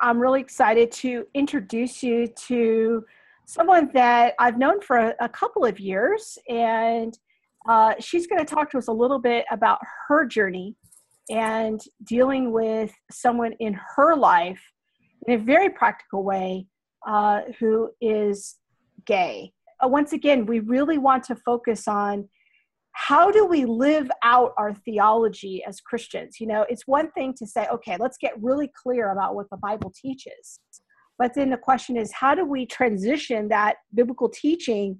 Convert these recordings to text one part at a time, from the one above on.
I'm really excited to introduce you to someone that I've known for a, a couple of years. And uh, she's going to talk to us a little bit about her journey and dealing with someone in her life in a very practical way uh, who is gay. Uh, once again, we really want to focus on how do we live out our theology as Christians? You know, it's one thing to say, okay, let's get really clear about what the Bible teaches. But then the question is, how do we transition that biblical teaching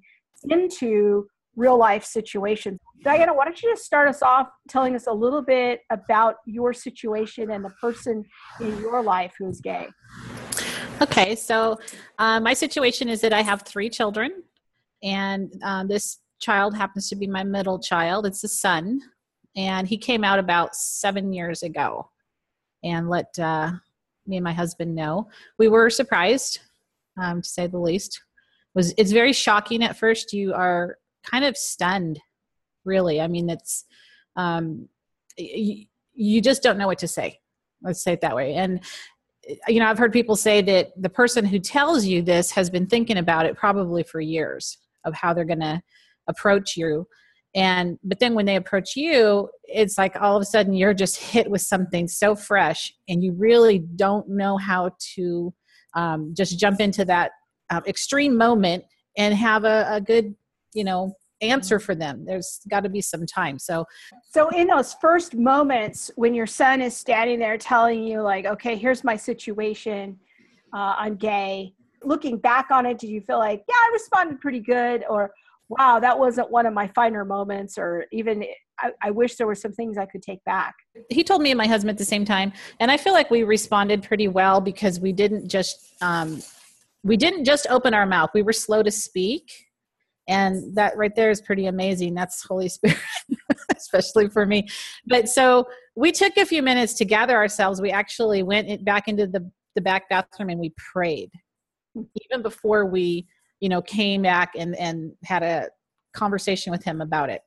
into real life situations? Diana, why don't you just start us off telling us a little bit about your situation and the person in your life who's gay? Okay, so uh, my situation is that I have three children, and um, this child happens to be my middle child. It's a son, and he came out about seven years ago and let uh, me and my husband know. We were surprised, um, to say the least. It was it's very shocking at first. You are kind of stunned, really. I mean, it's um, you, you just don't know what to say. Let's say it that way. And you know, I've heard people say that the person who tells you this has been thinking about it probably for years of how they're going to approach you. And but then when they approach you it's like all of a sudden you're just hit with something so fresh and you really don't know how to um, just jump into that uh, extreme moment and have a, a good you know answer for them. There's got to be some time. So so in those first moments when your son is standing there telling you like okay here's my situation uh, i'm gay looking back on it did you feel like yeah i responded pretty good or wow, that wasn't one of my finer moments, or even I, I, wish there were some things I could take back. He told me and my husband at the same time, and I feel like we responded pretty well because we didn't just um, we didn't just open our mouth; we were slow to speak, and that right there is pretty amazing. That's Holy Spirit, especially for me. But so we took a few minutes to gather ourselves. We actually went back into the the back bathroom and we prayed, even before we you know came back and and had a conversation with him about it.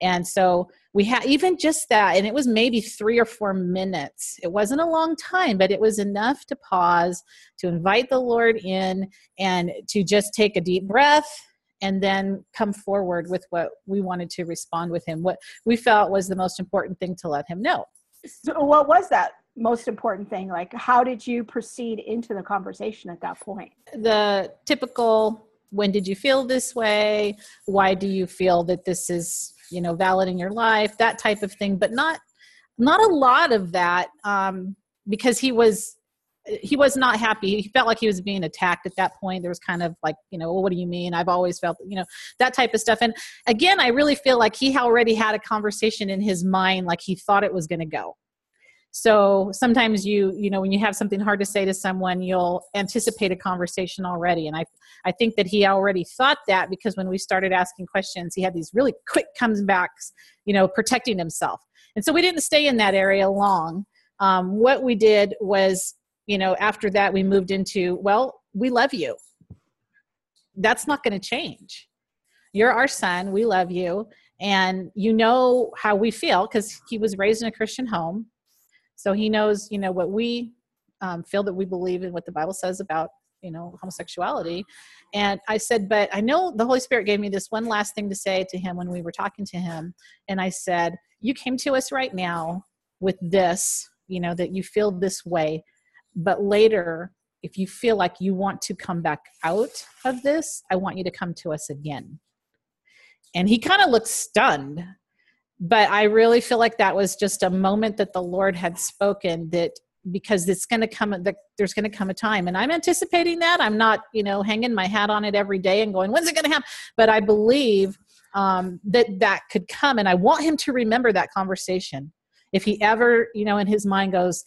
And so we had even just that and it was maybe three or four minutes. It wasn't a long time but it was enough to pause to invite the lord in and to just take a deep breath and then come forward with what we wanted to respond with him. What we felt was the most important thing to let him know. So what was that most important thing like how did you proceed into the conversation at that point? The typical when did you feel this way? Why do you feel that this is you know valid in your life? That type of thing but not not a lot of that um because he was he was not happy. He felt like he was being attacked at that point. There was kind of like you know well, what do you mean? I've always felt you know that type of stuff. And again i really feel like he already had a conversation in his mind like he thought it was going to go so sometimes you you know when you have something hard to say to someone you'll anticipate a conversation already. And i i think that he already thought that because when we started asking questions he had these really quick comes backs you know protecting himself. And so we didn't stay in that area long. Um, what we did was you know after that we moved into well we love you. That's not going to change. You're our son. We love you. And you know how we feel because he was raised in a christian home so he knows, you know, what we um, feel that we believe in what the Bible says about, you know, homosexuality. And I said, but I know the Holy Spirit gave me this one last thing to say to him when we were talking to him. And I said, you came to us right now with this, you know, that you feel this way. But later, if you feel like you want to come back out of this, I want you to come to us again. And he kind of looked stunned but I really feel like that was just a moment that the Lord had spoken that because it's going to come that there's going to come a time and i'm anticipating that. I'm not you know hanging my hat on it every day and going when's it going to happen? But i believe um, that that could come and i want him to remember that conversation. If he ever you know in his mind goes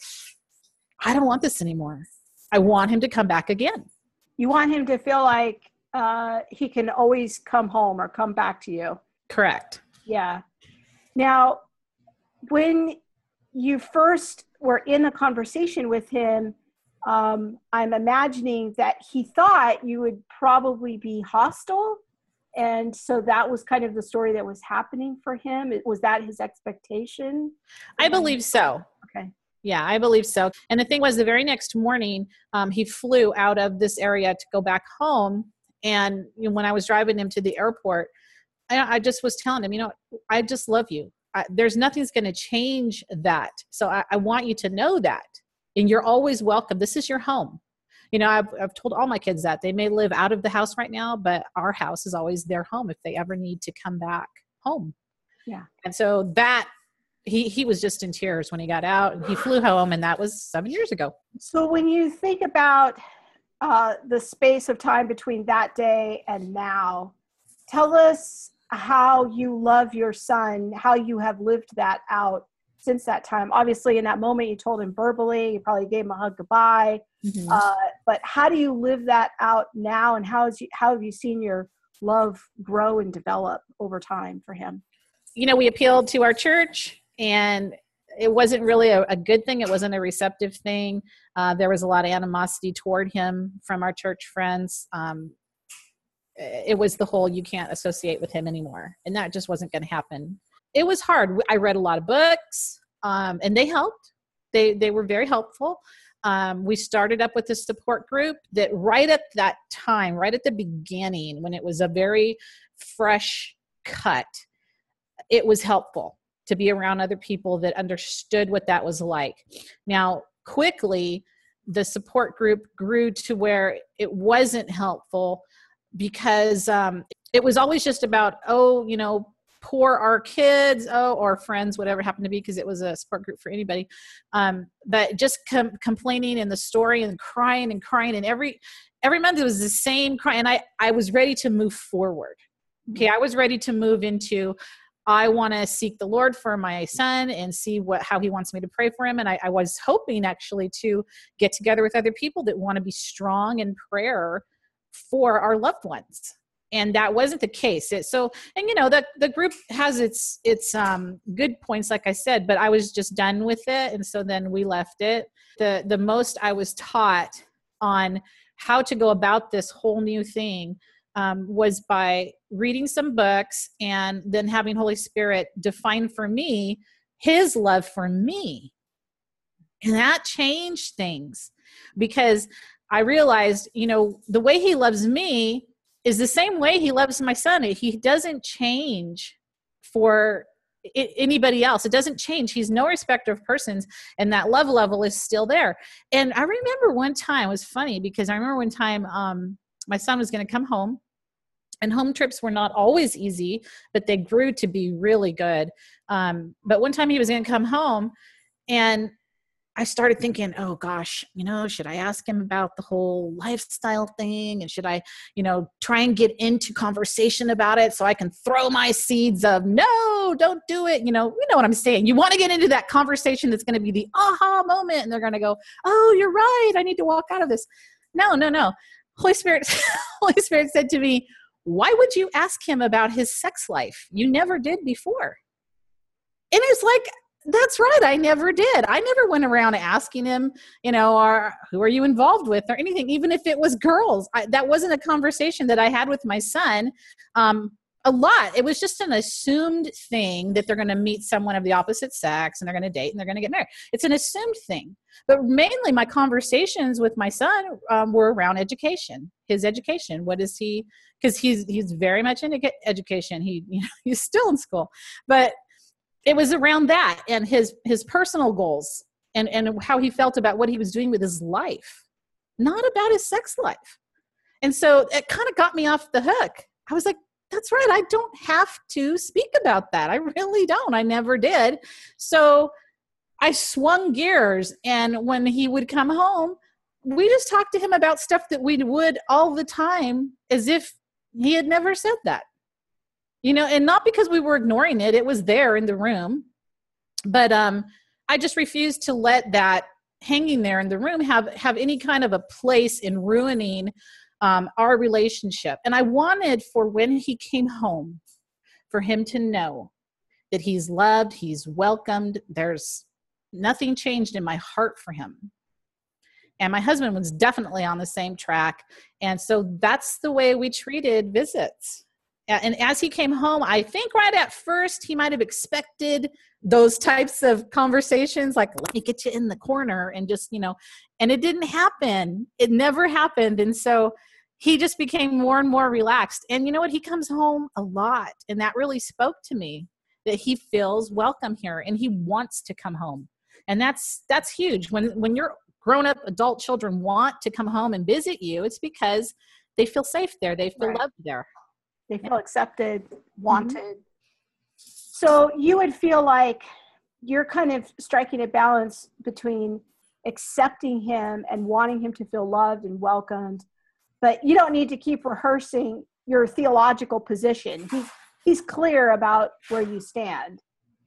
i don't want this anymore. I want him to come back again. You want him to feel like uh, he can always come home or come back to you. Correct. Yeah now, when you first were in a conversation with him, um, I'm imagining that he thought you would probably be hostile. And so that was kind of the story that was happening for him. Was that his expectation? I believe so. Okay. Yeah, I believe so. And the thing was, the very next morning, um, he flew out of this area to go back home. And you know, when I was driving him to the airport, I, I just was telling him, you know, I just love you. I, there's nothing's going to change that. So I, I want you to know that. And you're always welcome. This is your home. You know, I've, I've told all my kids that they may live out of the house right now, but our house is always their home if they ever need to come back home. Yeah. And so that he he was just in tears when he got out and he flew home and that was seven years ago so when you think about uh, the space of time between that day and now tell us how you love your son how you have lived that out since that time obviously in that moment you told him verbally you probably gave him a hug goodbye mm-hmm. uh, but how do you live that out now and how, is you, how have you seen your love grow and develop over time for him you know we appealed to our church and it wasn't really a, a, good thing. It wasn't a receptive thing. Uh, there was a lot of animosity toward him from our church friends. Um, it was the whole you can't associate with him anymore, and that just wasn't going to happen. It was hard. I read a lot of books, um, and they helped. They they were very helpful. Um, we started up with a support group that right at that time, right at the beginning, when it was a very fresh cut, it was helpful to be around other people that understood what that was like. Now, quickly, the support group grew to where it wasn't helpful because um, it was always just about, oh, you know, poor our kids, oh, or friends, whatever happened to be, because it was a support group for anybody. Um, but just com- complaining in the story and crying and crying, and every every month it was the same cry. And I I was ready to move forward. Okay, I was ready to move into I want to seek the Lord for my son and see what how he wants me to pray for him. And I, I was hoping actually to get together with other people that want to be strong in prayer for our loved ones. And that wasn't the case. It, so and you know the the group has its its um good points like i said but i was just done with it. And so then we left it. The the most i was taught on how to go about this whole new thing um, was by reading some books and then having Holy Spirit define for me his love for me. And that changed things because I realized, you know, the way he loves me is the same way he loves my son. He doesn't change for anybody else. It doesn't change. He's no respecter of persons, and that love level is still there. And I remember one time it was funny because I remember one time um, my son was going to come home and home trips were not always easy but they grew to be really good um, but one time he was going to come home and i started thinking oh gosh you know should i ask him about the whole lifestyle thing? And should i you know try and get into conversation about it so i can throw my seeds of no don't do it you know you know what i'm saying. You want to get into that conversation that's going to be the aha moment and they're going to go oh you're right i need to walk out of this. No no no. Holy spirit holy spirit said to me why would you ask him about his sex life? You never did before. And it's like, that's right. I never did. I never went around asking him, you know, or who are you involved with or anything, even if it was girls. I, that wasn't a conversation that I had with my son. Um, a lot. It was just an assumed thing that they're going to meet someone of the opposite sex and they're going to date and they're going to get married. It's an assumed thing. But mainly my conversations with my son um, were around education, his education. What is he? Because he's he's very much into education. He you know, he's still in school, but it was around that and his his personal goals and and how he felt about what he was doing with his life, not about his sex life. And so it kind of got me off the hook. I was like, that's right. I don't have to speak about that. I really don't. I never did. So I swung gears. And when he would come home, we just talked to him about stuff that we would all the time as if he had never said that. You know, and not because we were ignoring it, it was there in the room. But um, I just refused to let that hanging there in the room have have any kind of a place in ruining um, our relationship. And I wanted for when he came home, for him to know that he's loved, he's welcomed, there's nothing changed in my heart for him. And my husband was definitely on the same track. And so that's the way we treated visits. And as he came home, I think right at first he might have expected those types of conversations like let me get you in the corner and just you know and it didn't happen. It never happened. And so he just became more and more relaxed. And you know what? He comes home a lot and that really spoke to me that he feels welcome here and he wants to come home. And that's that's huge. When when your grown up adult children want to come home and visit you it's because they feel safe there. They feel right. loved there they feel accepted wanted mm-hmm. So you would feel like you're kind of striking a balance between accepting him and wanting him to feel loved and welcomed, but you don't need to keep rehearsing your theological position. He's he's clear about where you stand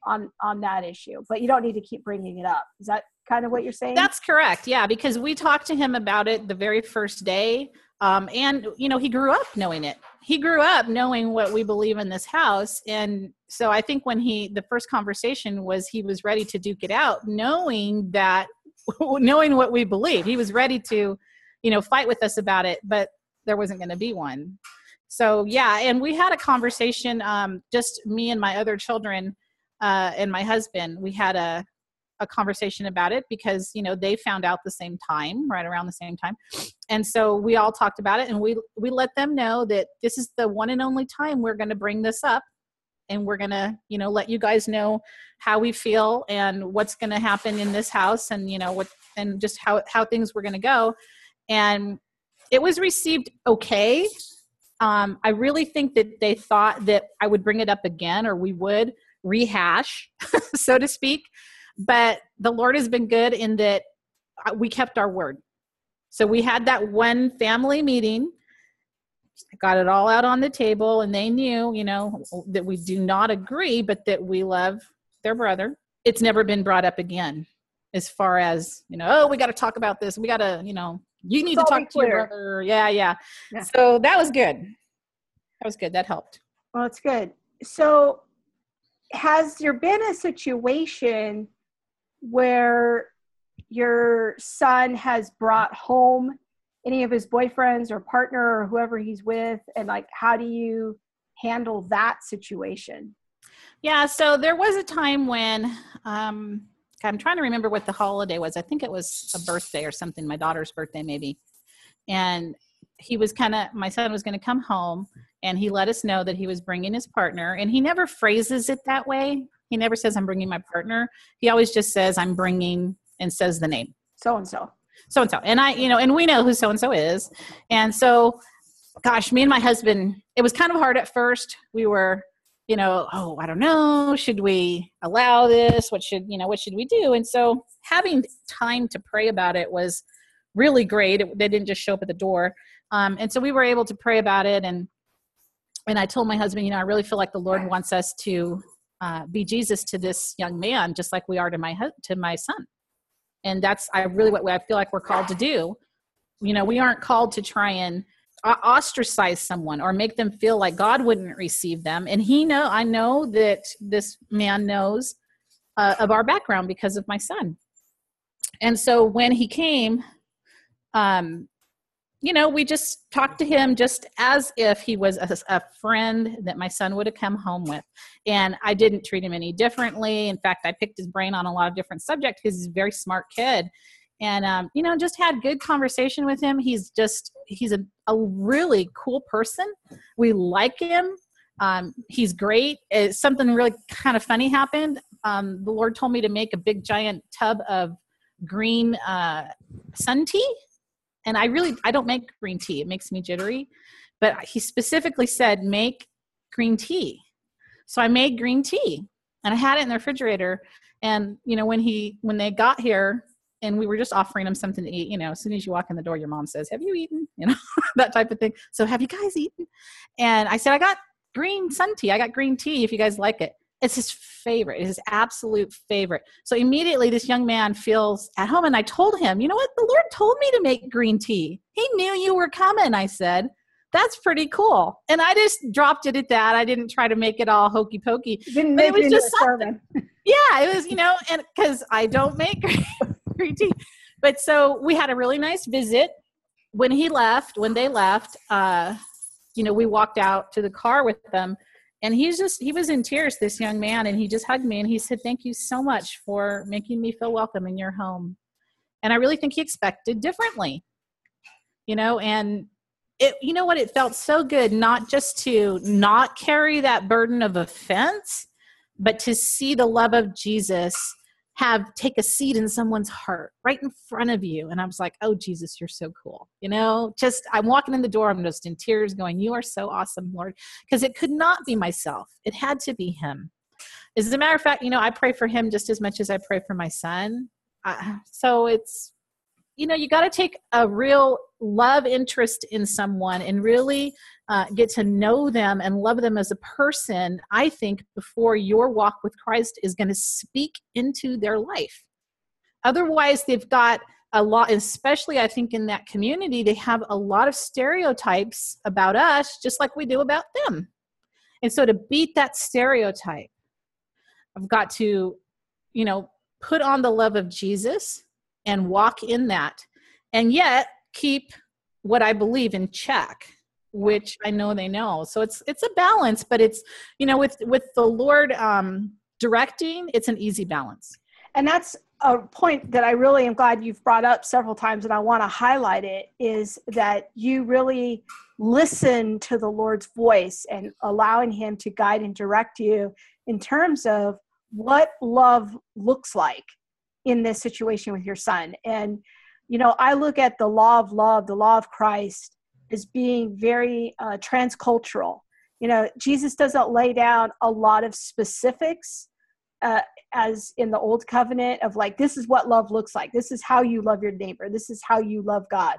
on on that issue, but you don't need to keep bringing it up. Is that kind of what you're saying? That's correct. Yeah, because we talked to him about it the very first day um, and you know he grew up knowing it he grew up knowing what we believe in this house. And so i think when he the first conversation was he was ready to duke it out knowing that knowing what we believe. He was ready to you know fight with us about it but there wasn't going to be one. So yeah and we had a conversation um, just me and my other children uh, and my husband. We had a a conversation about it because you know they found out the same time right around the same time. And so we all talked about it and we we let them know that this is the one and only time we're going to bring this up and we're going to you know let you guys know how we feel and what's going to happen in this house and you know what and just how how things were going to go. And it was received okay. Um, i really think that they thought that i would bring it up again or we would rehash so to speak but the Lord has been good in that uh, we kept our word. So we had that one family meeting, got it all out on the table, and they knew, you know, that we do not agree, but that we love their brother. It's never been brought up again as far as, you know, oh, we got to talk about this. We got to, you know, you need to talk to your brother. Yeah, yeah, yeah. So that was good. That was good. That helped. Well, it's good. So has there been a situation where your son has brought home any of his boyfriends or partner or whoever he's with? And like how do you handle that situation? Yeah so there was a time when um i'm trying to remember what the holiday was. I think it was a birthday or something my daughter's birthday maybe. And he was kind of my son was going to come home and he let us know that he was bringing his partner and he never phrases it that way he never says, I'm bringing my partner. He always just says, I'm bringing and says the name. So and so. So and so. And I, you know, and we know who so and so is. And so, gosh, me and my husband, it was kind of hard at first. We were, you know, oh, I don't know. Should we allow this? What should, you know, what should we do? And so having time to pray about it was really great. It, they didn't just show up at the door. Um, and so we were able to pray about it and and I told my husband, you know, I really feel like the Lord wants us to uh, be Jesus to this young man, just like we are to my to my son. And that's I really what I feel like we're called to do. You know, we aren't called to try and ostracize someone or make them feel like God wouldn't receive them. And he know I know that this man knows uh, of our background because of my son. And so when he came, um, you know, we just talked to him just as if he was a, a, friend that my son would have come home with. And I didn't treat him any differently. In fact, I picked his brain on a lot of different subjects he's a very smart kid. And, um, you know, just had good conversation with him. He's just, he's a, a really cool person. We like him. Um, he's great. It, something really kind of funny happened. Um, the Lord told me to make a big giant tub of green uh, sun tea and I really I don't make green tea. It makes me jittery. But he specifically said make green tea. So I made green tea and I had it in the refrigerator. And you know, when he when they got here and we were just offering him something to eat, you know, as soon as you walk in the door, your mom says, Have you eaten? You know, that type of thing. So have you guys eaten? And I said, I got green sun tea. I got green tea if you guys like it. It's his favorite, it's his absolute favorite. So immediately this young man feels at home. And I told him, you know what? The Lord told me to make green tea. He knew you were coming, I said. That's pretty cool. And I just dropped it at that. I didn't try to make it all hokey pokey. Didn't make it was just something. yeah, it was, you know, and because I don't make green, green tea. But so we had a really nice visit. When he left, when they left, uh, you know, we walked out to the car with them and he's just he was in tears this young man and he just hugged me and he said thank you so much for making me feel welcome in your home. And i really think he expected differently you know and it you know what? It felt so good not just to not carry that burden of offense but to see the love of jesus have take a seat in someone's heart right in front of you. And i was like oh jesus you're so cool. You know just i'm walking in the door i'm just in tears going you are so awesome lord. Because it could not be myself. It had to be him. As a matter of fact you know i pray for him just as much as i pray for my son. Uh, so it's you know you got to take a real love interest in someone and really uh, get to know them and love them as a person, I think, before your walk with Christ is going to speak into their life. Otherwise, they've got a lot, especially I think in that community, they have a lot of stereotypes about us, just like we do about them. And so to beat that stereotype, I've got to, you know, put on the love of Jesus and walk in that. And yet, keep what I believe in check which I know they know. So it's it's a balance, but it's you know with with the Lord um, directing, it's an easy balance. And that's a point that I really am glad you've brought up several times, and I want to highlight it is that you really listen to the Lord's voice and allowing Him to guide and direct you in terms of what love looks like in this situation with your son. And you know, I look at the law of love, the law of Christ, as being very uh, transcultural. You know, Jesus doesn't lay down a lot of specifics uh, as in the old covenant of like, this is what love looks like. This is how you love your neighbor. This is how you love God.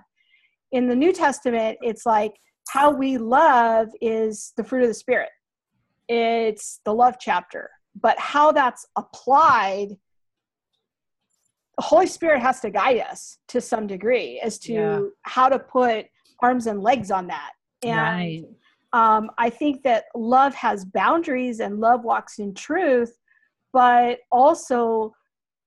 In the New Testament, it's like how we love is the fruit of the Spirit, it's the love chapter. But how that's applied the Holy Spirit has to guide us to some degree as to yeah. how to put arms and legs on that. And right. um, I think that love has boundaries and love walks in truth, but also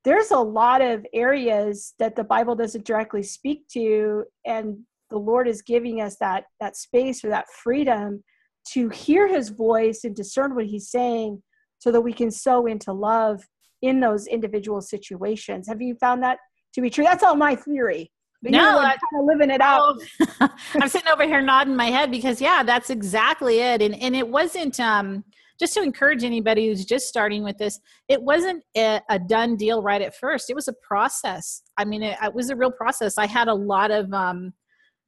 there's a lot of areas that the Bible doesn't directly speak to, and the Lord is giving us that that space or that freedom to hear His voice and discern what He's saying, so that we can sow into love in those individual situations. Have you found that to be true? That's all my theory. But no, I'm kind of living it out. I'm sitting over here nodding my head because yeah, that's exactly it. And and it wasn't um just to encourage anybody who's just starting with this, it wasn't a, a done deal right at first. It was a process. I mean, it, it was a real process. I had a lot of um,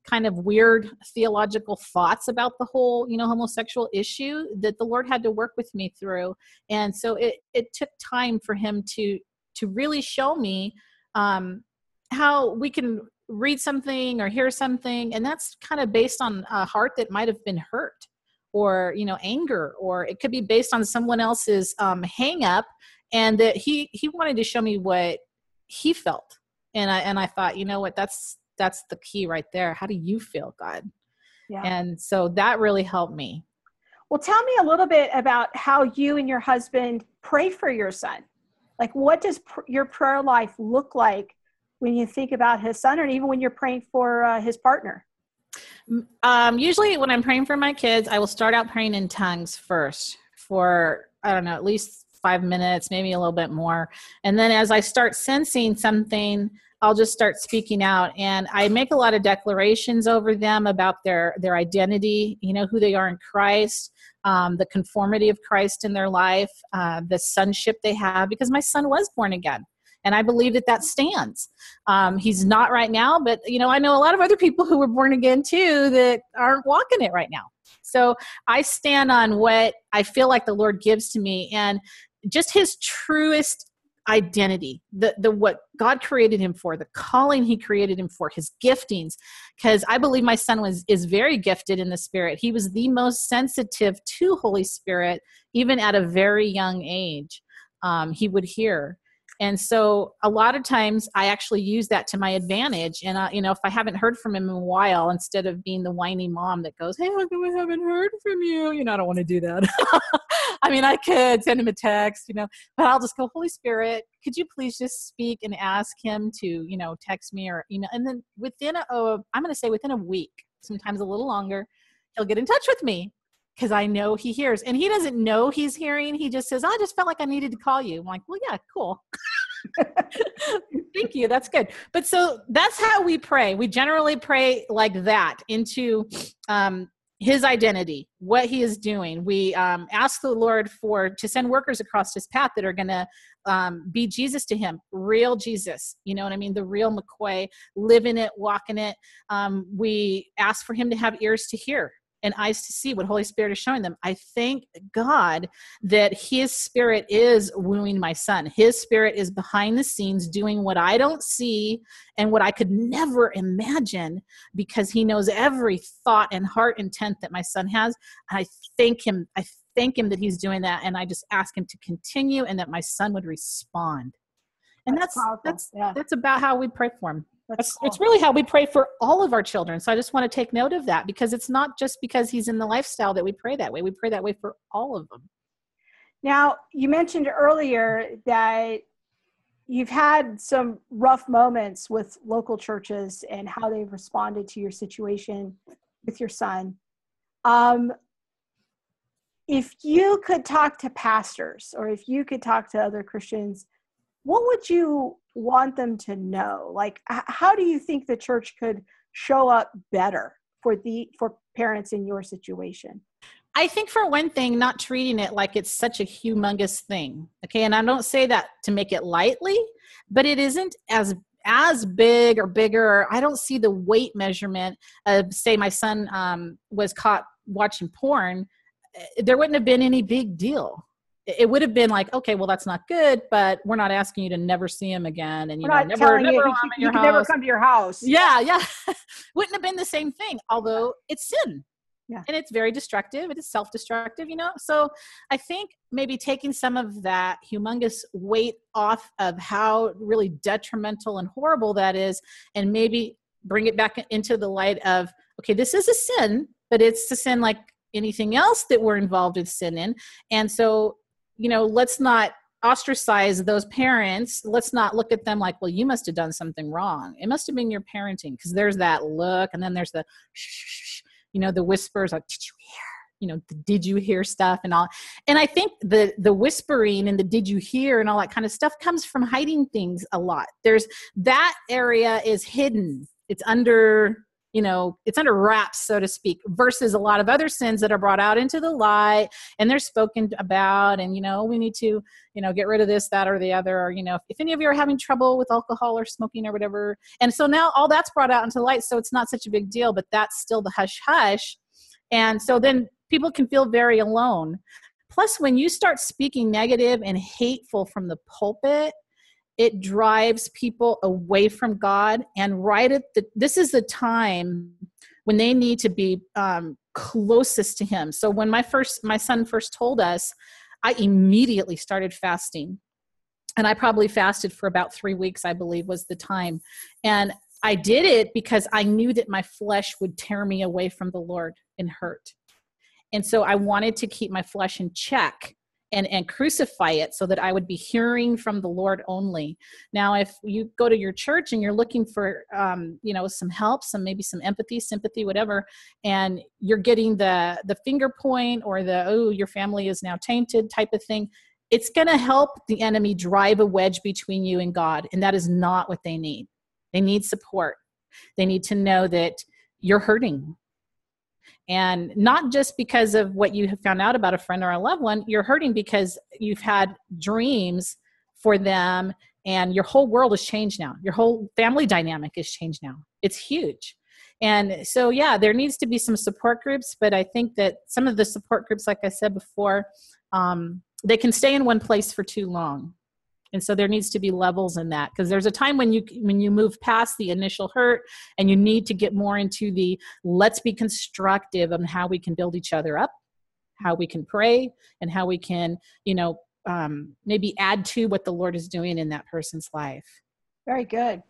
kind of weird theological thoughts about the whole you know homosexual issue that the lord had to work with me through and so it it took time for him to to really show me um how we can read something or hear something and that's kind of based on a heart that might have been hurt or you know anger or it could be based on someone else's um hang up and that he he wanted to show me what he felt and i and i thought you know what? That's that's the key right there. How do you feel god? Yeah. and so that really helped me. Well tell me a little bit about how you and your husband pray for your son. Like what does pr- your prayer life look like when you think about his son or even when you're praying for uh, his partner? Um, usually when i'm praying for my kids i will start out praying in tongues first for i don't know at least five minutes maybe a little bit more. And then as i start sensing something I'll just start speaking out. And I make a lot of declarations over them about their their identity, you know, who they are in Christ, um, the conformity of Christ in their life, uh, the sonship they have, because my son was born again. And I believe that that stands. Um, he's not right now, but you know, I know a lot of other people who were born again too that aren't walking it right now. So I stand on what I feel like the Lord gives to me and just his truest identity the the what god created him for the calling he created him for his giftings because i believe my son was is very gifted in the spirit he was the most sensitive to holy spirit even at a very young age um, he would hear and so a lot of times i actually use that to my advantage. And uh, you know if i haven't heard from him in a while instead of being the whiny mom that goes hey come i haven't heard from you you know i don't want to do that. I mean i could send him a text you know but i'll just go holy spirit could you please just speak and ask him to you know text me or email? And then within a oh, i'm going to say within a week sometimes a little longer he'll get in touch with me because I know he hears. And he doesn't know he's hearing. He just says, I just felt like I needed to call you. I'm like, well, yeah, cool. Thank you. That's good. But so that's how we pray. We generally pray like that into um, his identity, what he is doing. We um, ask the Lord for to send workers across his path that are going to um, be Jesus to him, real Jesus. You know what I mean? The real McCoy, living it, walking it. Um, we ask for him to have ears to hear and eyes to see what Holy Spirit is showing them. I thank God that His Spirit is wooing my son. His Spirit is behind the scenes doing what I don't see and what I could never imagine because He knows every thought and heart intent that my son has. And I thank Him. I thank Him that He's doing that. And I just ask Him to continue and that my son would respond. And that's that's that's, yeah. that's about how we pray for him. That's cool. It's really how we pray for all of our children. So I just want to take note of that because it's not just because he's in the lifestyle that we pray that way. We pray that way for all of them. Now, you mentioned earlier that you've had some rough moments with local churches and how they've responded to your situation with your son. Um, if you could talk to pastors or if you could talk to other Christians, what would you want them to know like how do you think the church could show up better for the for parents in your situation I think for one thing, not treating it like it's such a humongous thing. Okay. And I don't say that to make it lightly, but it isn't as as big or bigger. I don't see the weight measurement of say my son um, was caught watching porn. Eh, there wouldn't have been any big deal it would have been like, okay, well, that's not good, but we're not asking you to never see him again, and you we're know, never, never, you, he, he never come to your house. Yeah, yeah, wouldn't have been the same thing. Although it's sin, yeah, and it's very destructive. It is self-destructive, you know. So I think maybe taking some of that humongous weight off of how really detrimental and horrible that is, and maybe bring it back into the light of, okay, this is a sin, but it's a sin like anything else that we're involved with sin in, and so you know, let's not ostracize those parents. Let's not look at them like, well, you must have done something wrong. It must have been your parenting because there's that look, and then there's the, shh, you know, the whispers like, did you hear? You know, did you hear stuff and all? And I think the the whispering and the did you hear and all that kind of stuff comes from hiding things a lot. There's that area is hidden. It's under you know it's under wraps so to speak versus a lot of other sins that are brought out into the light and they're spoken about and you know we need to you know get rid of this that or the other or you know if, if any of you are having trouble with alcohol or smoking or whatever. And so now all that's brought out into the light so it's not such a big deal but that's still the hush hush. And so then people can feel very alone. Plus when you start speaking negative and hateful from the pulpit it drives people away from God. And right at the, this is the time when they need to be um, closest to Him. So when my first, my son first told us, I immediately started fasting. And I probably fasted for about three weeks, I believe was the time. And I did it because I knew that my flesh would tear me away from the Lord and hurt. And so I wanted to keep my flesh in check and and crucify it so that i would be hearing from the lord only. Now if you go to your church and you're looking for um, you know some help some maybe some empathy sympathy whatever and you're getting the the finger point or the oh your family is now tainted type of thing it's going to help the enemy drive a wedge between you and god and that is not what they need. They need support. They need to know that you're hurting and not just because of what you have found out about a friend or a loved one you're hurting because you've had dreams for them and your whole world has changed now. Your whole family dynamic has changed now. It's huge. And so yeah there needs to be some support groups but i think that some of the support groups like i said before um, they can stay in one place for too long and so there needs to be levels in that because there's a time when you when you move past the initial hurt and you need to get more into the let's be constructive on how we can build each other up how we can pray and how we can you know um, maybe add to what the lord is doing in that person's life. Very good.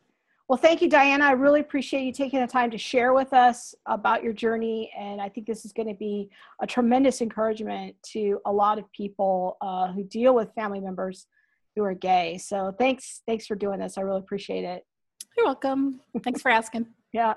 Well thank you diana. I really appreciate you taking the time to share with us about your journey and i think this is going to be a tremendous encouragement to a lot of people uh, who deal with family members who are gay. So thanks, thanks for doing this. I really appreciate it. You're welcome. Thanks for asking. yeah.